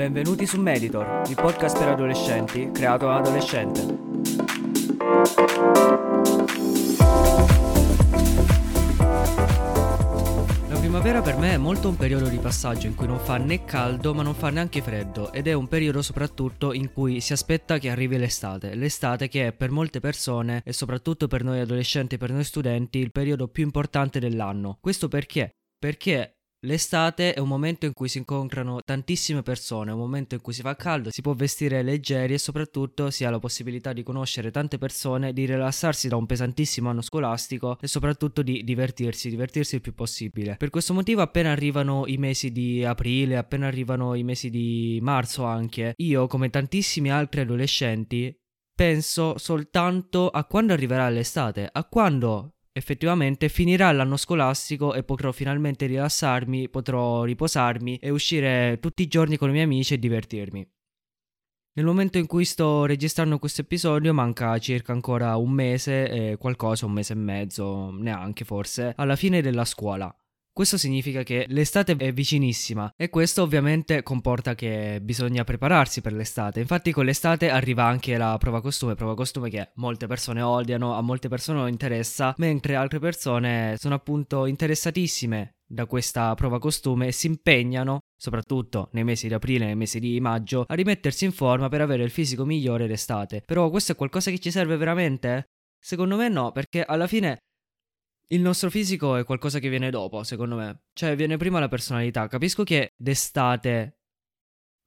Benvenuti su Meditor, il podcast per adolescenti creato da adolescente. La primavera per me è molto un periodo di passaggio in cui non fa né caldo ma non fa neanche freddo ed è un periodo soprattutto in cui si aspetta che arrivi l'estate. L'estate che è per molte persone e soprattutto per noi adolescenti e per noi studenti il periodo più importante dell'anno. Questo perché? Perché L'estate è un momento in cui si incontrano tantissime persone, è un momento in cui si fa caldo, si può vestire leggeri e soprattutto si ha la possibilità di conoscere tante persone, di rilassarsi da un pesantissimo anno scolastico e soprattutto di divertirsi, divertirsi il più possibile. Per questo motivo appena arrivano i mesi di aprile, appena arrivano i mesi di marzo anche, io come tantissimi altri adolescenti penso soltanto a quando arriverà l'estate, a quando effettivamente finirà l'anno scolastico e potrò finalmente rilassarmi, potrò riposarmi e uscire tutti i giorni con i miei amici e divertirmi. Nel momento in cui sto registrando questo episodio manca circa ancora un mese e qualcosa, un mese e mezzo, neanche forse, alla fine della scuola. Questo significa che l'estate è vicinissima e questo ovviamente comporta che bisogna prepararsi per l'estate. Infatti con l'estate arriva anche la prova costume, prova costume che molte persone odiano, a molte persone non interessa, mentre altre persone sono appunto interessatissime da questa prova costume e si impegnano, soprattutto nei mesi di aprile e nei mesi di maggio, a rimettersi in forma per avere il fisico migliore d'estate. Però questo è qualcosa che ci serve veramente? Secondo me no, perché alla fine il nostro fisico è qualcosa che viene dopo, secondo me. Cioè, viene prima la personalità. Capisco che d'estate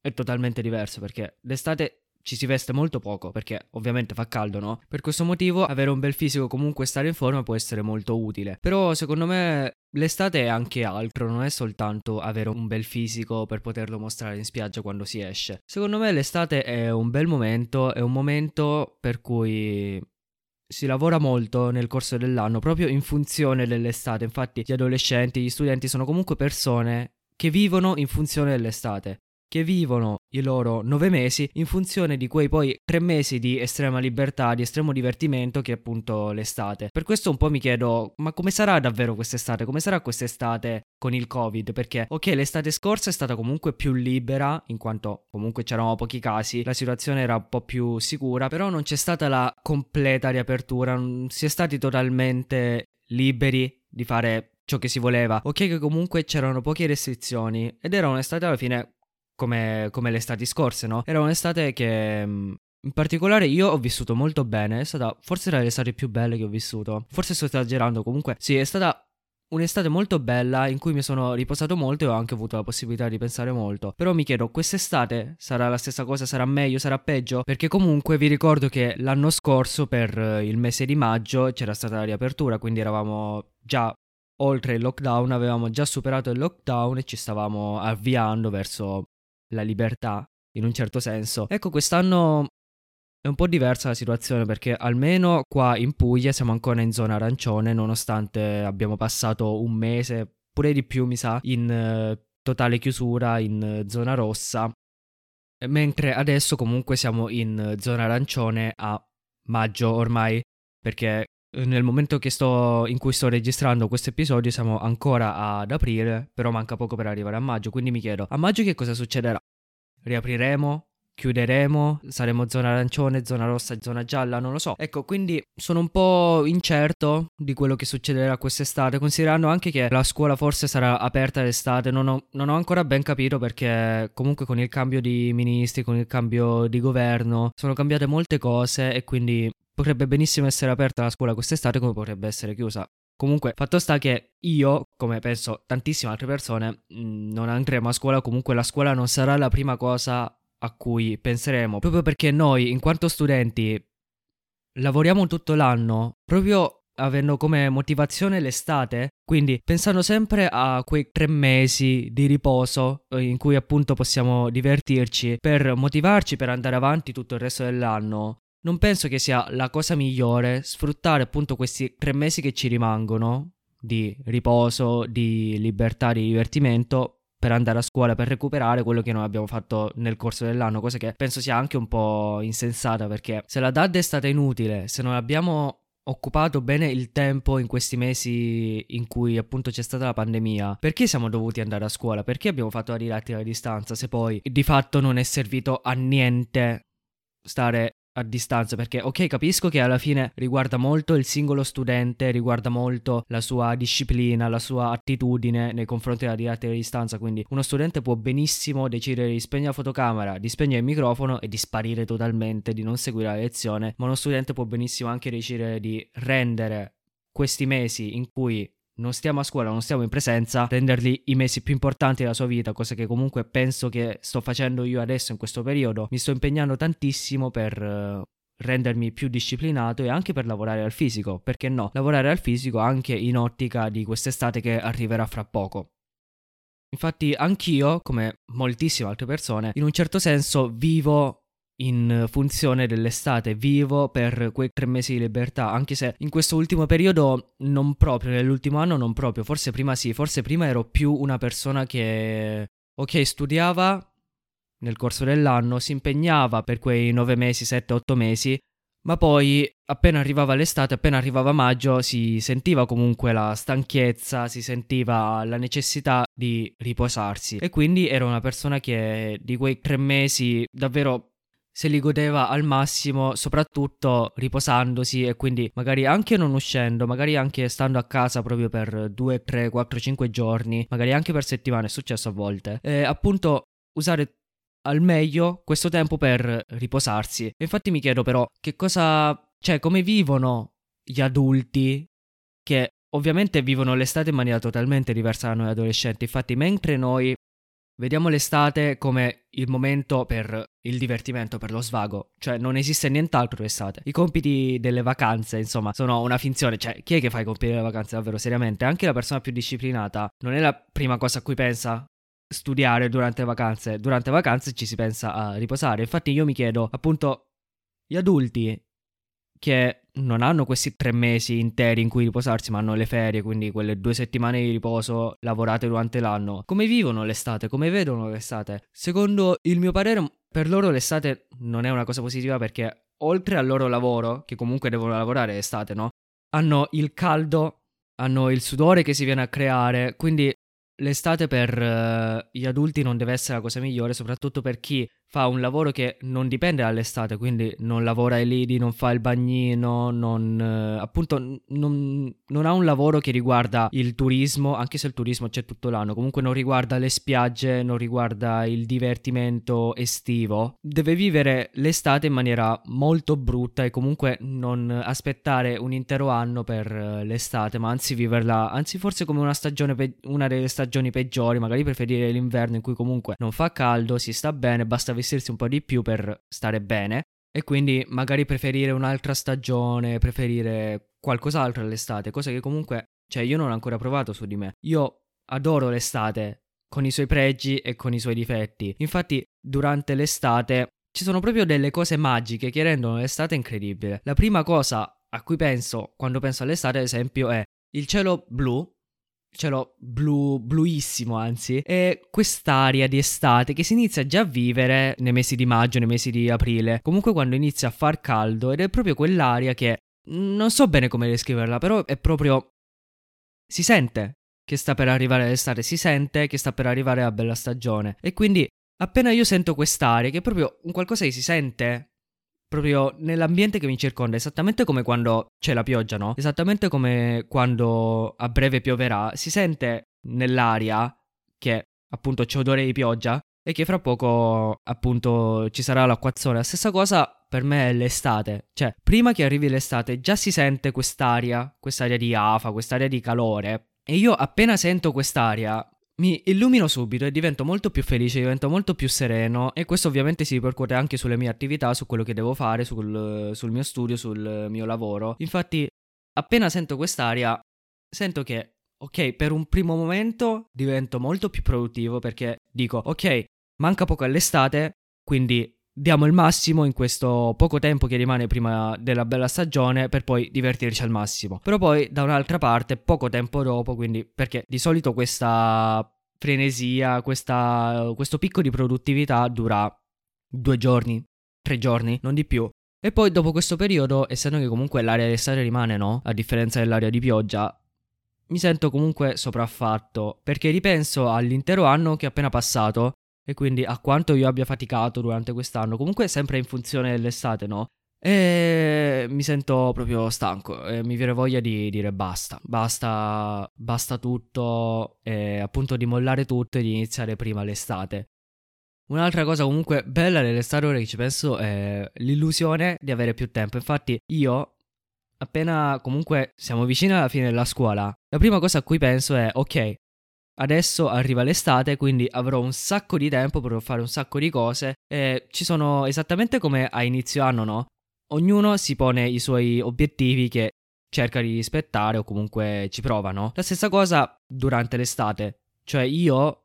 è totalmente diverso perché d'estate ci si veste molto poco perché ovviamente fa caldo, no? Per questo motivo avere un bel fisico comunque stare in forma può essere molto utile. Però secondo me l'estate è anche altro, non è soltanto avere un bel fisico per poterlo mostrare in spiaggia quando si esce. Secondo me l'estate è un bel momento, è un momento per cui si lavora molto nel corso dell'anno proprio in funzione dell'estate. Infatti, gli adolescenti, gli studenti sono comunque persone che vivono in funzione dell'estate che vivono i loro nove mesi in funzione di quei poi tre mesi di estrema libertà, di estremo divertimento che è appunto l'estate. Per questo un po' mi chiedo, ma come sarà davvero quest'estate? Come sarà quest'estate con il Covid? Perché, ok, l'estate scorsa è stata comunque più libera, in quanto comunque c'erano pochi casi, la situazione era un po' più sicura, però non c'è stata la completa riapertura, non si è stati totalmente liberi di fare ciò che si voleva. Ok che comunque c'erano poche restrizioni ed era un'estate alla fine come, come le estati scorse, no? Era un'estate che mm, in particolare io ho vissuto molto bene, è stata forse tra le estate più belle che ho vissuto. Forse sto esagerando, comunque sì, è stata un'estate molto bella in cui mi sono riposato molto e ho anche avuto la possibilità di pensare molto. Però mi chiedo, quest'estate sarà la stessa cosa, sarà meglio, sarà peggio? Perché comunque vi ricordo che l'anno scorso per il mese di maggio c'era stata la riapertura, quindi eravamo già oltre il lockdown, avevamo già superato il lockdown e ci stavamo avviando verso la libertà in un certo senso. Ecco, quest'anno è un po' diversa la situazione perché almeno qua in Puglia siamo ancora in zona arancione nonostante abbiamo passato un mese, pure di più mi sa, in uh, totale chiusura in uh, zona rossa. Mentre adesso comunque siamo in uh, zona arancione a maggio ormai perché nel momento sto, in cui sto registrando questo episodio siamo ancora ad aprile, però manca poco per arrivare a maggio, quindi mi chiedo, a maggio che cosa succederà? Riapriremo? Chiuderemo? Saremo zona arancione, zona rossa, zona gialla? Non lo so. Ecco, quindi sono un po' incerto di quello che succederà quest'estate, considerando anche che la scuola forse sarà aperta l'estate. Non ho, non ho ancora ben capito perché comunque con il cambio di ministri, con il cambio di governo, sono cambiate molte cose e quindi potrebbe benissimo essere aperta la scuola quest'estate come potrebbe essere chiusa. Comunque, fatto sta che io, come penso tantissime altre persone, mm, non andremo a scuola, comunque la scuola non sarà la prima cosa a cui penseremo, proprio perché noi, in quanto studenti, lavoriamo tutto l'anno, proprio avendo come motivazione l'estate, quindi pensando sempre a quei tre mesi di riposo eh, in cui appunto possiamo divertirci per motivarci per andare avanti tutto il resto dell'anno, non penso che sia la cosa migliore sfruttare appunto questi tre mesi che ci rimangono di riposo, di libertà, di divertimento per andare a scuola per recuperare quello che non abbiamo fatto nel corso dell'anno, cosa che penso sia anche un po' insensata perché se la DAD è stata inutile, se non abbiamo occupato bene il tempo in questi mesi in cui appunto c'è stata la pandemia, perché siamo dovuti andare a scuola? Perché abbiamo fatto la didattica a distanza se poi di fatto non è servito a niente stare a distanza perché ok capisco che alla fine riguarda molto il singolo studente riguarda molto la sua disciplina la sua attitudine nei confronti della didattica a distanza quindi uno studente può benissimo decidere di spegnere la fotocamera di spegnere il microfono e di sparire totalmente di non seguire la lezione ma uno studente può benissimo anche decidere di rendere questi mesi in cui non stiamo a scuola, non stiamo in presenza, renderli i mesi più importanti della sua vita, cosa che comunque penso che sto facendo io adesso in questo periodo. Mi sto impegnando tantissimo per uh, rendermi più disciplinato e anche per lavorare al fisico, perché no? Lavorare al fisico anche in ottica di quest'estate che arriverà fra poco. Infatti anch'io, come moltissime altre persone, in un certo senso vivo in funzione dell'estate, vivo per quei tre mesi di libertà, anche se in questo ultimo periodo non proprio, nell'ultimo anno non proprio, forse prima sì, forse prima ero più una persona che, ok, studiava nel corso dell'anno, si impegnava per quei nove mesi, sette, otto mesi, ma poi appena arrivava l'estate, appena arrivava maggio, si sentiva comunque la stanchezza, si sentiva la necessità di riposarsi. E quindi ero una persona che di quei tre mesi davvero se li godeva al massimo, soprattutto riposandosi e quindi magari anche non uscendo, magari anche stando a casa proprio per 2, 3, 4, 5 giorni, magari anche per settimane, è successo a volte. E appunto usare al meglio questo tempo per riposarsi. E infatti mi chiedo però che cosa, cioè come vivono gli adulti che ovviamente vivono l'estate in maniera totalmente diversa da noi adolescenti. Infatti mentre noi Vediamo l'estate come il momento per il divertimento, per lo svago, cioè non esiste nient'altro l'estate. I compiti delle vacanze, insomma, sono una finzione, cioè chi è che fa i compiti delle vacanze davvero seriamente? Anche la persona più disciplinata non è la prima cosa a cui pensa studiare durante le vacanze. Durante le vacanze ci si pensa a riposare. Infatti io mi chiedo, appunto, gli adulti che non hanno questi tre mesi interi in cui riposarsi, ma hanno le ferie, quindi quelle due settimane di riposo lavorate durante l'anno. Come vivono l'estate? Come vedono l'estate? Secondo il mio parere, per loro l'estate non è una cosa positiva perché oltre al loro lavoro, che comunque devono lavorare estate, no? Hanno il caldo, hanno il sudore che si viene a creare, quindi l'estate per uh, gli adulti non deve essere la cosa migliore, soprattutto per chi fa un lavoro che non dipende dall'estate, quindi non lavora ai lidi, non fa il bagnino, non, eh, appunto non, non, ha un lavoro che riguarda il turismo, anche se il turismo c'è tutto l'anno, comunque non riguarda le spiagge, non riguarda il divertimento estivo, deve vivere l'estate in maniera molto brutta e comunque non aspettare un intero anno per eh, l'estate, ma anzi viverla, anzi forse come una stagione, pe- una delle stagioni peggiori, magari preferire l'inverno in cui comunque non fa caldo, si sta bene, basta vestirsi un po' di più per stare bene e quindi magari preferire un'altra stagione, preferire qualcos'altro all'estate, cosa che comunque, cioè io non ho ancora provato su di me. Io adoro l'estate con i suoi pregi e con i suoi difetti. Infatti, durante l'estate ci sono proprio delle cose magiche che rendono l'estate incredibile. La prima cosa a cui penso quando penso all'estate, ad esempio, è il cielo blu cielo blu, bluissimo anzi, e quest'aria di estate che si inizia già a vivere nei mesi di maggio, nei mesi di aprile, comunque quando inizia a far caldo ed è proprio quell'aria che non so bene come descriverla, però è proprio... si sente che sta per arrivare l'estate, si sente che sta per arrivare la bella stagione. E quindi appena io sento quest'aria, che è proprio un qualcosa che si sente proprio nell'ambiente che mi circonda, esattamente come quando c'è la pioggia, no? Esattamente come quando a breve pioverà, si sente nell'aria che appunto c'è odore di pioggia e che fra poco appunto ci sarà l'acquazzone. La stessa cosa per me è l'estate, cioè prima che arrivi l'estate già si sente quest'aria, quest'aria di afa, quest'aria di calore e io appena sento quest'aria mi illumino subito e divento molto più felice, divento molto più sereno e questo ovviamente si ripercuote anche sulle mie attività, su quello che devo fare, sul, sul mio studio, sul mio lavoro. Infatti, appena sento quest'aria, sento che, ok, per un primo momento divento molto più produttivo perché dico, ok, manca poco all'estate, quindi diamo il massimo in questo poco tempo che rimane prima della bella stagione per poi divertirci al massimo. Però poi da un'altra parte, poco tempo dopo, quindi perché di solito questa frenesia, questa, questo picco di produttività dura due giorni, tre giorni, non di più. E poi dopo questo periodo, essendo che comunque l'area d'estate rimane, no? A differenza dell'area di pioggia, mi sento comunque sopraffatto perché ripenso all'intero anno che è appena passato e quindi a quanto io abbia faticato durante quest'anno, comunque sempre in funzione dell'estate, no? E mi sento proprio stanco e mi viene voglia di dire basta, basta, basta tutto e appunto di mollare tutto e di iniziare prima l'estate. Un'altra cosa comunque bella dell'estate ora che ci penso è l'illusione di avere più tempo. Infatti io, appena comunque siamo vicini alla fine della scuola, la prima cosa a cui penso è ok, adesso arriva l'estate, quindi avrò un sacco di tempo per fare un sacco di cose e ci sono esattamente come a inizio anno, no? Ognuno si pone i suoi obiettivi che cerca di rispettare o comunque ci prova, no? La stessa cosa durante l'estate, cioè io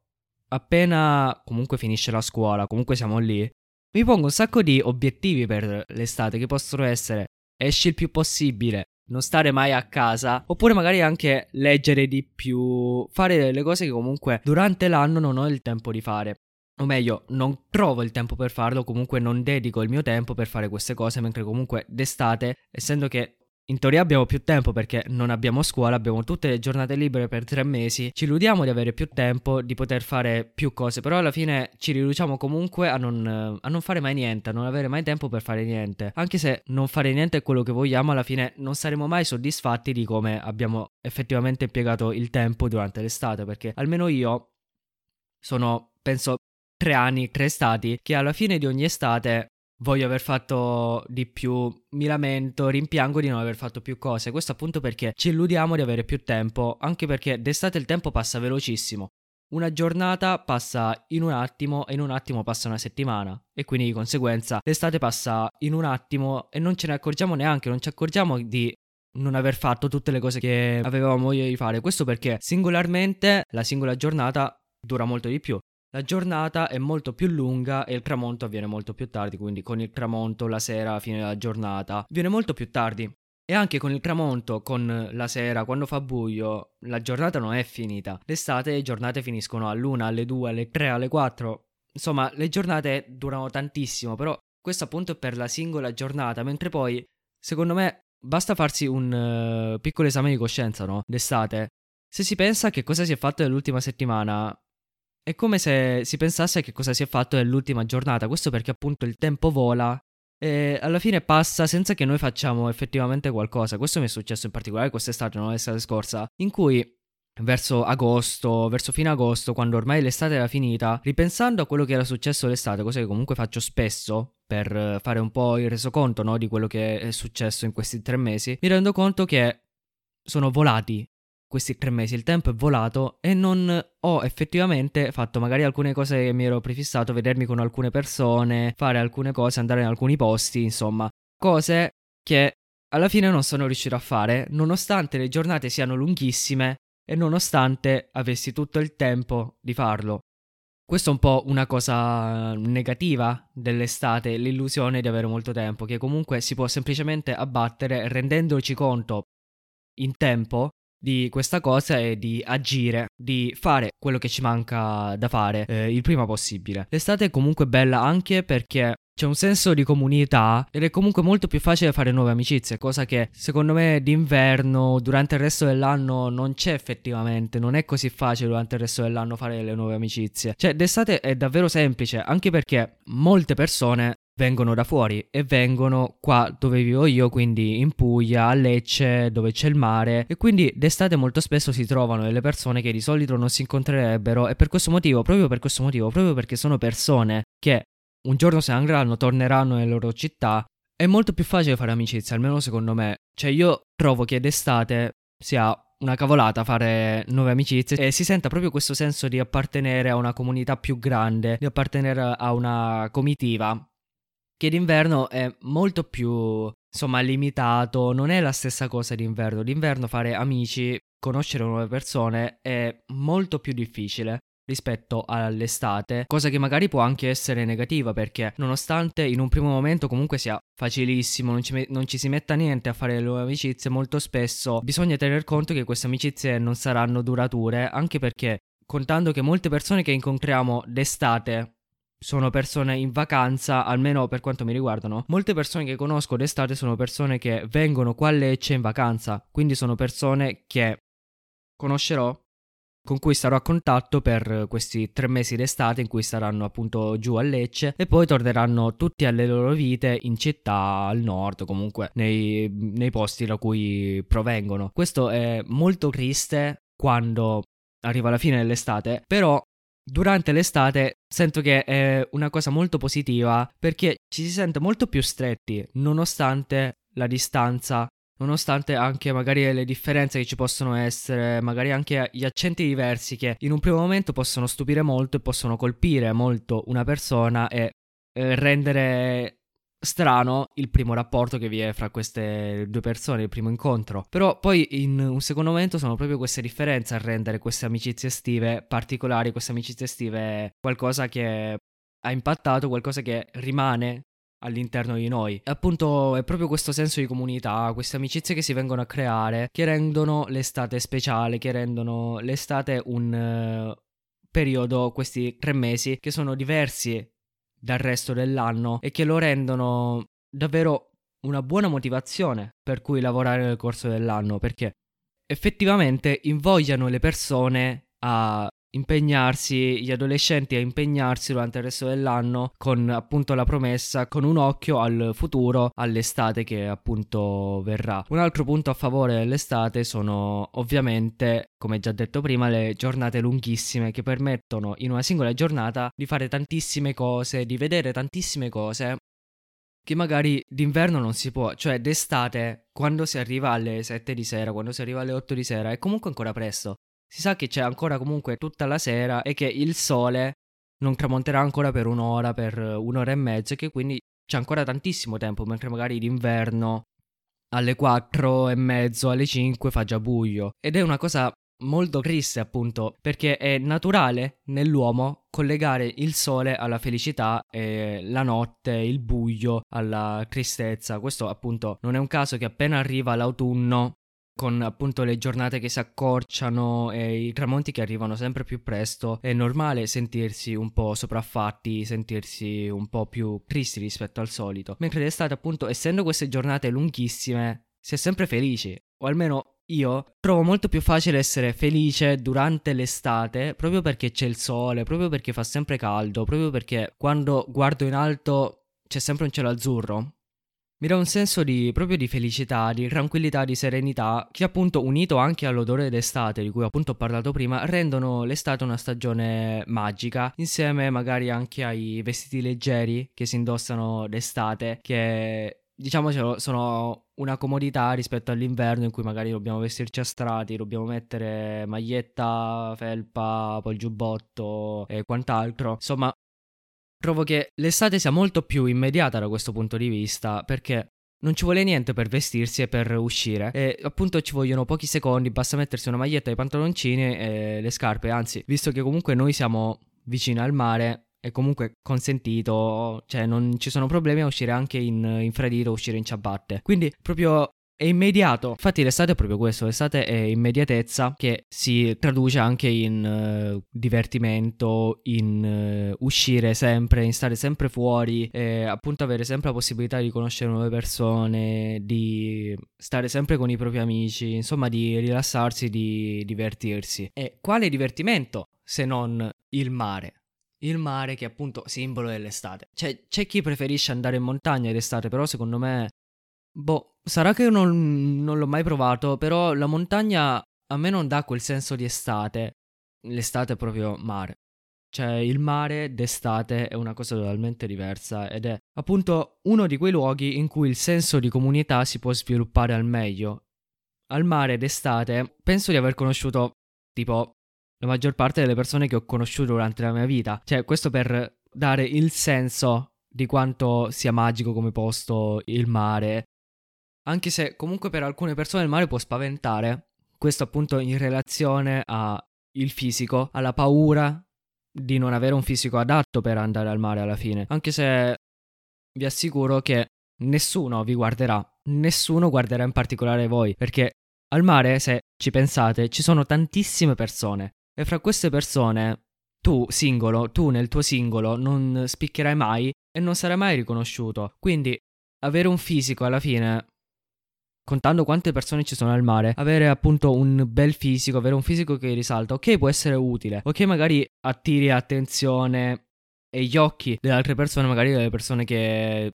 appena comunque finisce la scuola, comunque siamo lì, mi pongo un sacco di obiettivi per l'estate che possono essere esci il più possibile, non stare mai a casa, oppure magari anche leggere di più, fare delle cose che comunque durante l'anno non ho il tempo di fare. O meglio, non trovo il tempo per farlo, comunque non dedico il mio tempo per fare queste cose, mentre comunque d'estate, essendo che in teoria abbiamo più tempo perché non abbiamo scuola, abbiamo tutte le giornate libere per tre mesi. Ci illudiamo di avere più tempo, di poter fare più cose, però alla fine ci riduciamo comunque a non, a non, fare mai niente, a non avere mai tempo per fare niente. Anche se non fare niente è quello che vogliamo, alla fine non saremo mai soddisfatti di come abbiamo effettivamente impiegato il tempo durante l'estate, perché almeno io sono, penso, tre anni, tre estati, che alla fine di ogni estate voglio aver fatto di più, mi lamento, rimpiango di non aver fatto più cose. Questo appunto perché ci illudiamo di avere più tempo, anche perché d'estate il tempo passa velocissimo. Una giornata passa in un attimo e in un attimo passa una settimana e quindi di conseguenza l'estate passa in un attimo e non ce ne accorgiamo neanche, non ci accorgiamo di non aver fatto tutte le cose che avevamo voglia di fare. Questo perché singolarmente la singola giornata dura molto di più. La giornata è molto più lunga e il tramonto avviene molto più tardi, quindi con il tramonto la sera fine della giornata viene molto più tardi. E anche con il tramonto, con la sera, quando fa buio, la giornata non è finita. L'estate le giornate finiscono all'una, alle due, alle tre, alle quattro. Insomma, le giornate durano tantissimo, però questo appunto è per la singola giornata, mentre poi, secondo me, basta farsi un uh, piccolo esame di coscienza, no? D'estate. Se si pensa che cosa si è fatto nell'ultima settimana, è come se si pensasse che cosa si è fatto nell'ultima giornata, questo perché appunto il tempo vola e alla fine passa senza che noi facciamo effettivamente qualcosa. Questo mi è successo in particolare quest'estate, non l'estate scorsa, in cui verso agosto, verso fine agosto, quando ormai l'estate era finita, ripensando a quello che era successo l'estate, cosa che comunque faccio spesso per fare un po' il resoconto no, di quello che è successo in questi tre mesi, mi rendo conto che sono volati questi tre mesi il tempo è volato e non ho effettivamente fatto magari alcune cose che mi ero prefissato, vedermi con alcune persone, fare alcune cose, andare in alcuni posti, insomma, cose che alla fine non sono riuscito a fare, nonostante le giornate siano lunghissime e nonostante avessi tutto il tempo di farlo. Questo è un po' una cosa negativa dell'estate, l'illusione di avere molto tempo, che comunque si può semplicemente abbattere rendendoci conto in tempo di questa cosa è di agire, di fare quello che ci manca da fare eh, il prima possibile. L'estate è comunque bella anche perché c'è un senso di comunità ed è comunque molto più facile fare nuove amicizie, cosa che secondo me d'inverno, durante il resto dell'anno non c'è effettivamente, non è così facile durante il resto dell'anno fare delle nuove amicizie. Cioè, d'estate è davvero semplice, anche perché molte persone vengono da fuori e vengono qua dove vivo io, quindi in Puglia, a Lecce, dove c'è il mare e quindi d'estate molto spesso si trovano delle persone che di solito non si incontrerebbero e per questo motivo, proprio per questo motivo, proprio perché sono persone che un giorno se ne andranno, torneranno nelle loro città, è molto più facile fare amicizia, almeno secondo me. Cioè io trovo che d'estate sia una cavolata fare nuove amicizie e si senta proprio questo senso di appartenere a una comunità più grande, di appartenere a una comitiva che d'inverno è molto più, insomma, limitato, non è la stessa cosa d'inverno. D'inverno fare amici, conoscere nuove persone è molto più difficile rispetto all'estate, cosa che magari può anche essere negativa perché nonostante in un primo momento comunque sia facilissimo, non ci, me- non ci si metta niente a fare le nuove amicizie, molto spesso bisogna tener conto che queste amicizie non saranno durature, anche perché contando che molte persone che incontriamo d'estate sono persone in vacanza, almeno per quanto mi riguardano. Molte persone che conosco d'estate sono persone che vengono qua a Lecce in vacanza, quindi sono persone che conoscerò con cui starò a contatto per questi tre mesi d'estate in cui saranno appunto giù a Lecce e poi torneranno tutti alle loro vite in città al nord, comunque nei, nei posti da cui provengono. Questo è molto triste quando arriva la fine dell'estate, però durante l'estate sento che è una cosa molto positiva perché ci si sente molto più stretti nonostante la distanza nonostante anche magari le differenze che ci possono essere, magari anche gli accenti diversi che in un primo momento possono stupire molto e possono colpire molto una persona e eh, rendere strano il primo rapporto che vi è fra queste due persone, il primo incontro. Però poi in un secondo momento sono proprio queste differenze a rendere queste amicizie estive particolari, queste amicizie estive qualcosa che ha impattato, qualcosa che rimane all'interno di noi. Appunto è proprio questo senso di comunità, queste amicizie che si vengono a creare, che rendono l'estate speciale, che rendono l'estate un uh, periodo, questi tre mesi, che sono diversi dal resto dell'anno e che lo rendono davvero una buona motivazione per cui lavorare nel corso dell'anno, perché effettivamente invogliano le persone a impegnarsi, gli adolescenti a impegnarsi durante il resto dell'anno con appunto la promessa, con un occhio al futuro, all'estate che appunto verrà. Un altro punto a favore dell'estate sono ovviamente, come già detto prima, le giornate lunghissime che permettono in una singola giornata di fare tantissime cose, di vedere tantissime cose che magari d'inverno non si può, cioè d'estate, quando si arriva alle 7 di sera, quando si arriva alle 8 di sera, è comunque ancora presto. Si sa che c'è ancora comunque tutta la sera e che il sole non tramonterà ancora per un'ora, per un'ora e mezza, e che quindi c'è ancora tantissimo tempo, mentre magari d'inverno alle 4 e mezzo, alle 5 fa già buio. Ed è una cosa molto triste appunto perché è naturale nell'uomo collegare il sole alla felicità e la notte, il buio alla tristezza. Questo appunto non è un caso che appena arriva l'autunno con appunto le giornate che si accorciano e i tramonti che arrivano sempre più presto, è normale sentirsi un po' sopraffatti, sentirsi un po' più tristi rispetto al solito. Mentre d'estate, appunto, essendo queste giornate lunghissime, si è sempre felici, o almeno io trovo molto più facile essere felice durante l'estate proprio perché c'è il sole, proprio perché fa sempre caldo, proprio perché quando guardo in alto c'è sempre un cielo azzurro mi dà un senso di proprio di felicità, di tranquillità, di serenità, che appunto unito anche all'odore d'estate, di cui appunto ho parlato prima, rendono l'estate una stagione magica, insieme magari anche ai vestiti leggeri che si indossano d'estate, che diciamo sono una comodità rispetto all'inverno in cui magari dobbiamo vestirci a strati, dobbiamo mettere maglietta, felpa, poi giubbotto e quant'altro. Insomma, Trovo che l'estate sia molto più immediata da questo punto di vista perché non ci vuole niente per vestirsi e per uscire. E appunto ci vogliono pochi secondi, basta mettersi una maglietta, i pantaloncini e le scarpe. Anzi, visto che comunque noi siamo vicini al mare, è comunque consentito, cioè non ci sono problemi a uscire anche in, in fredito, uscire in ciabatte. Quindi proprio è immediato. Infatti l'estate è proprio questo, l'estate è immediatezza che si traduce anche in uh, divertimento, in uh, uscire sempre, in stare sempre fuori, e appunto avere sempre la possibilità di conoscere nuove persone, di stare sempre con i propri amici, insomma di rilassarsi, di divertirsi. E quale divertimento se non il mare? Il mare che è appunto simbolo dell'estate. Cioè, c'è chi preferisce andare in montagna d'estate, però secondo me Boh, sarà che non, non l'ho mai provato, però la montagna a me non dà quel senso di estate. L'estate è proprio mare. Cioè, il mare d'estate è una cosa totalmente diversa ed è appunto uno di quei luoghi in cui il senso di comunità si può sviluppare al meglio. Al mare d'estate penso di aver conosciuto tipo la maggior parte delle persone che ho conosciuto durante la mia vita. Cioè, questo per dare il senso di quanto sia magico come posto il mare anche se comunque per alcune persone il mare può spaventare, questo appunto in relazione al fisico, alla paura di non avere un fisico adatto per andare al mare alla fine. Anche se vi assicuro che nessuno vi guarderà, nessuno guarderà in particolare voi, perché al mare, se ci pensate, ci sono tantissime persone e fra queste persone tu singolo, tu nel tuo singolo non spiccherai mai e non sarai mai riconosciuto. Quindi avere un fisico alla fine contando quante persone ci sono al mare, avere appunto un bel fisico, avere un fisico che risalta, ok, può essere utile, ok, magari attiri attenzione e gli occhi delle altre persone, magari delle persone che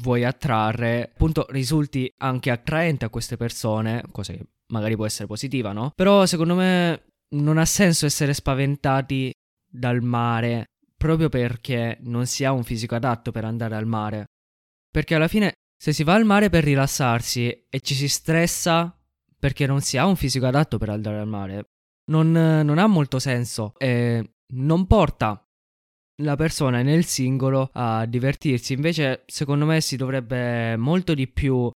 vuoi attrarre, appunto risulti anche attraente a queste persone, cosa che magari può essere positiva, no? Però secondo me non ha senso essere spaventati dal mare proprio perché non si ha un fisico adatto per andare al mare. Perché alla fine se si va al mare per rilassarsi e ci si stressa perché non si ha un fisico adatto per andare al mare, non, non ha molto senso e non porta la persona nel singolo a divertirsi. Invece, secondo me, si dovrebbe molto di più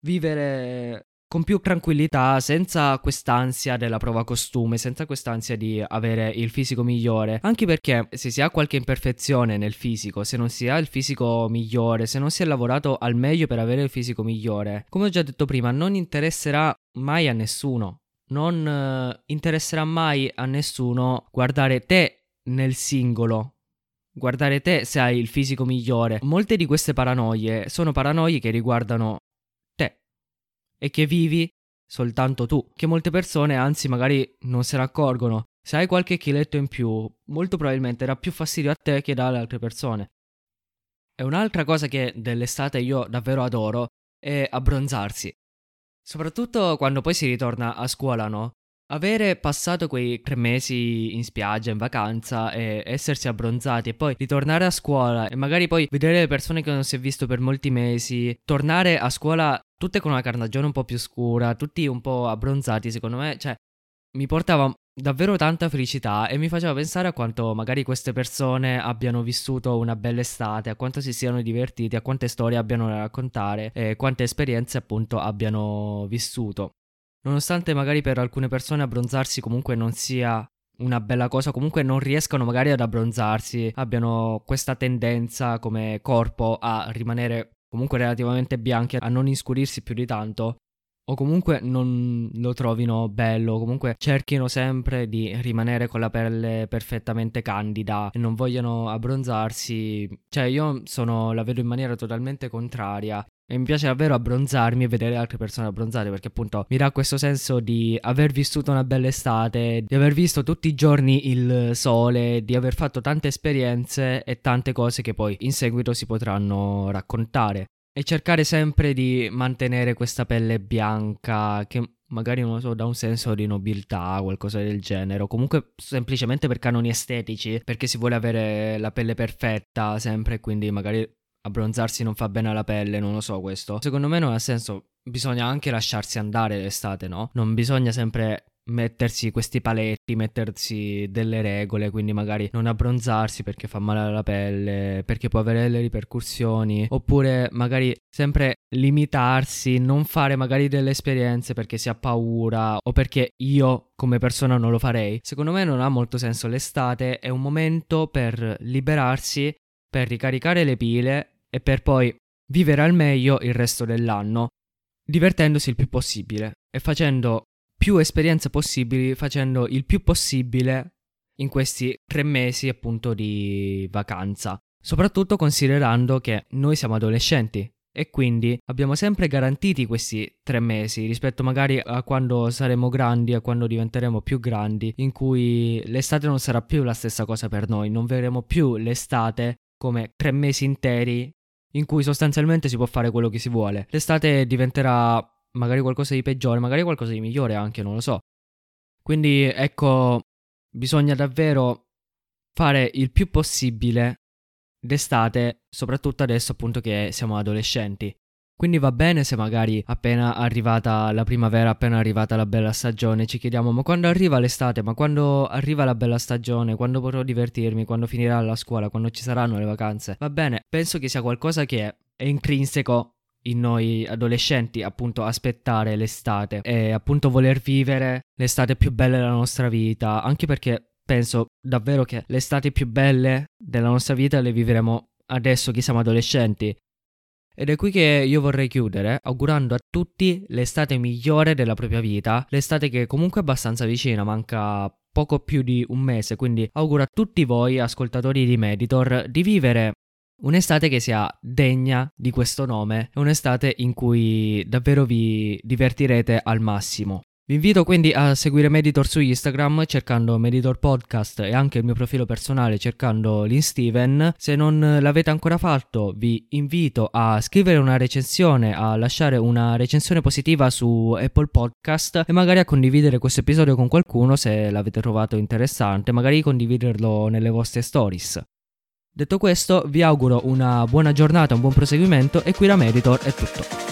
vivere con più tranquillità, senza quest'ansia della prova costume, senza quest'ansia di avere il fisico migliore. Anche perché se si ha qualche imperfezione nel fisico, se non si ha il fisico migliore, se non si è lavorato al meglio per avere il fisico migliore, come ho già detto prima, non interesserà mai a nessuno. Non uh, interesserà mai a nessuno guardare te nel singolo, guardare te se hai il fisico migliore. Molte di queste paranoie sono paranoie che riguardano e che vivi soltanto tu, che molte persone anzi magari non se ne accorgono. Se hai qualche chiletto in più, molto probabilmente darà più fastidio a te che alle altre persone. E un'altra cosa che dell'estate io davvero adoro è abbronzarsi. Soprattutto quando poi si ritorna a scuola, no? Avere passato quei tre mesi in spiaggia, in vacanza e essersi abbronzati e poi ritornare a scuola e magari poi vedere le persone che non si è visto per molti mesi, tornare a scuola tutte con una carnagione un po' più scura, tutti un po' abbronzati, secondo me, cioè, mi portava davvero tanta felicità e mi faceva pensare a quanto magari queste persone abbiano vissuto una bella estate, a quanto si siano divertiti, a quante storie abbiano da raccontare e quante esperienze appunto abbiano vissuto. Nonostante magari per alcune persone abbronzarsi comunque non sia una bella cosa, comunque non riescano magari ad abbronzarsi, abbiano questa tendenza come corpo a rimanere comunque relativamente bianchi, a non inscurirsi più di tanto, o comunque non lo trovino bello, comunque cerchino sempre di rimanere con la pelle perfettamente candida e non vogliono abbronzarsi. Cioè, io sono, la vedo in maniera totalmente contraria. E mi piace davvero abbronzarmi e vedere altre persone abbronzate perché appunto mi dà questo senso di aver vissuto una bella estate, di aver visto tutti i giorni il sole, di aver fatto tante esperienze e tante cose che poi in seguito si potranno raccontare. E cercare sempre di mantenere questa pelle bianca che magari non lo so, dà un senso di nobiltà, qualcosa del genere, o comunque semplicemente per canoni estetici, perché si vuole avere la pelle perfetta sempre, quindi magari abbronzarsi non fa bene alla pelle, non lo so questo. Secondo me non ha senso, bisogna anche lasciarsi andare l'estate, no? Non bisogna sempre mettersi questi paletti, mettersi delle regole, quindi magari non abbronzarsi perché fa male alla pelle, perché può avere delle ripercussioni, oppure magari sempre limitarsi, non fare magari delle esperienze perché si ha paura o perché io come persona non lo farei. Secondo me non ha molto senso l'estate, è un momento per liberarsi, per ricaricare le pile e per poi vivere al meglio il resto dell'anno, divertendosi il più possibile e facendo più esperienze possibili, facendo il più possibile in questi tre mesi appunto di vacanza. Soprattutto considerando che noi siamo adolescenti e quindi abbiamo sempre garantiti questi tre mesi rispetto magari a quando saremo grandi, a quando diventeremo più grandi, in cui l'estate non sarà più la stessa cosa per noi, non vedremo più l'estate come tre mesi interi in cui sostanzialmente si può fare quello che si vuole. L'estate diventerà magari qualcosa di peggiore, magari qualcosa di migliore anche, non lo so. Quindi ecco, bisogna davvero fare il più possibile d'estate, soprattutto adesso appunto che siamo adolescenti. Quindi va bene se magari appena arrivata la primavera, appena arrivata la bella stagione, ci chiediamo ma quando arriva l'estate, ma quando arriva la bella stagione, quando potrò divertirmi, quando finirà la scuola, quando ci saranno le vacanze. Va bene, penso che sia qualcosa che è intrinseco in noi adolescenti appunto aspettare l'estate e appunto voler vivere l'estate più bella della nostra vita, anche perché penso davvero che le estate più belle della nostra vita le vivremo adesso che siamo adolescenti Ed è qui che io vorrei chiudere augurando a tutti l'estate migliore della propria vita, l'estate che comunque è abbastanza vicina, manca poco più di un mese, quindi auguro a tutti voi ascoltatori di Meditor di vivere Un'estate che sia degna di questo nome, un'estate in cui davvero vi divertirete al massimo. Vi invito quindi a seguire Meditor su Instagram cercando Meditor Podcast e anche il mio profilo personale cercando l'Insteven. Se non l'avete ancora fatto vi invito a scrivere una recensione, a lasciare una recensione positiva su Apple Podcast e magari a condividere questo episodio con qualcuno se l'avete trovato interessante, magari condividerlo nelle vostre stories. Detto questo vi auguro una buona giornata, un buon proseguimento e qui da Meditor è tutto.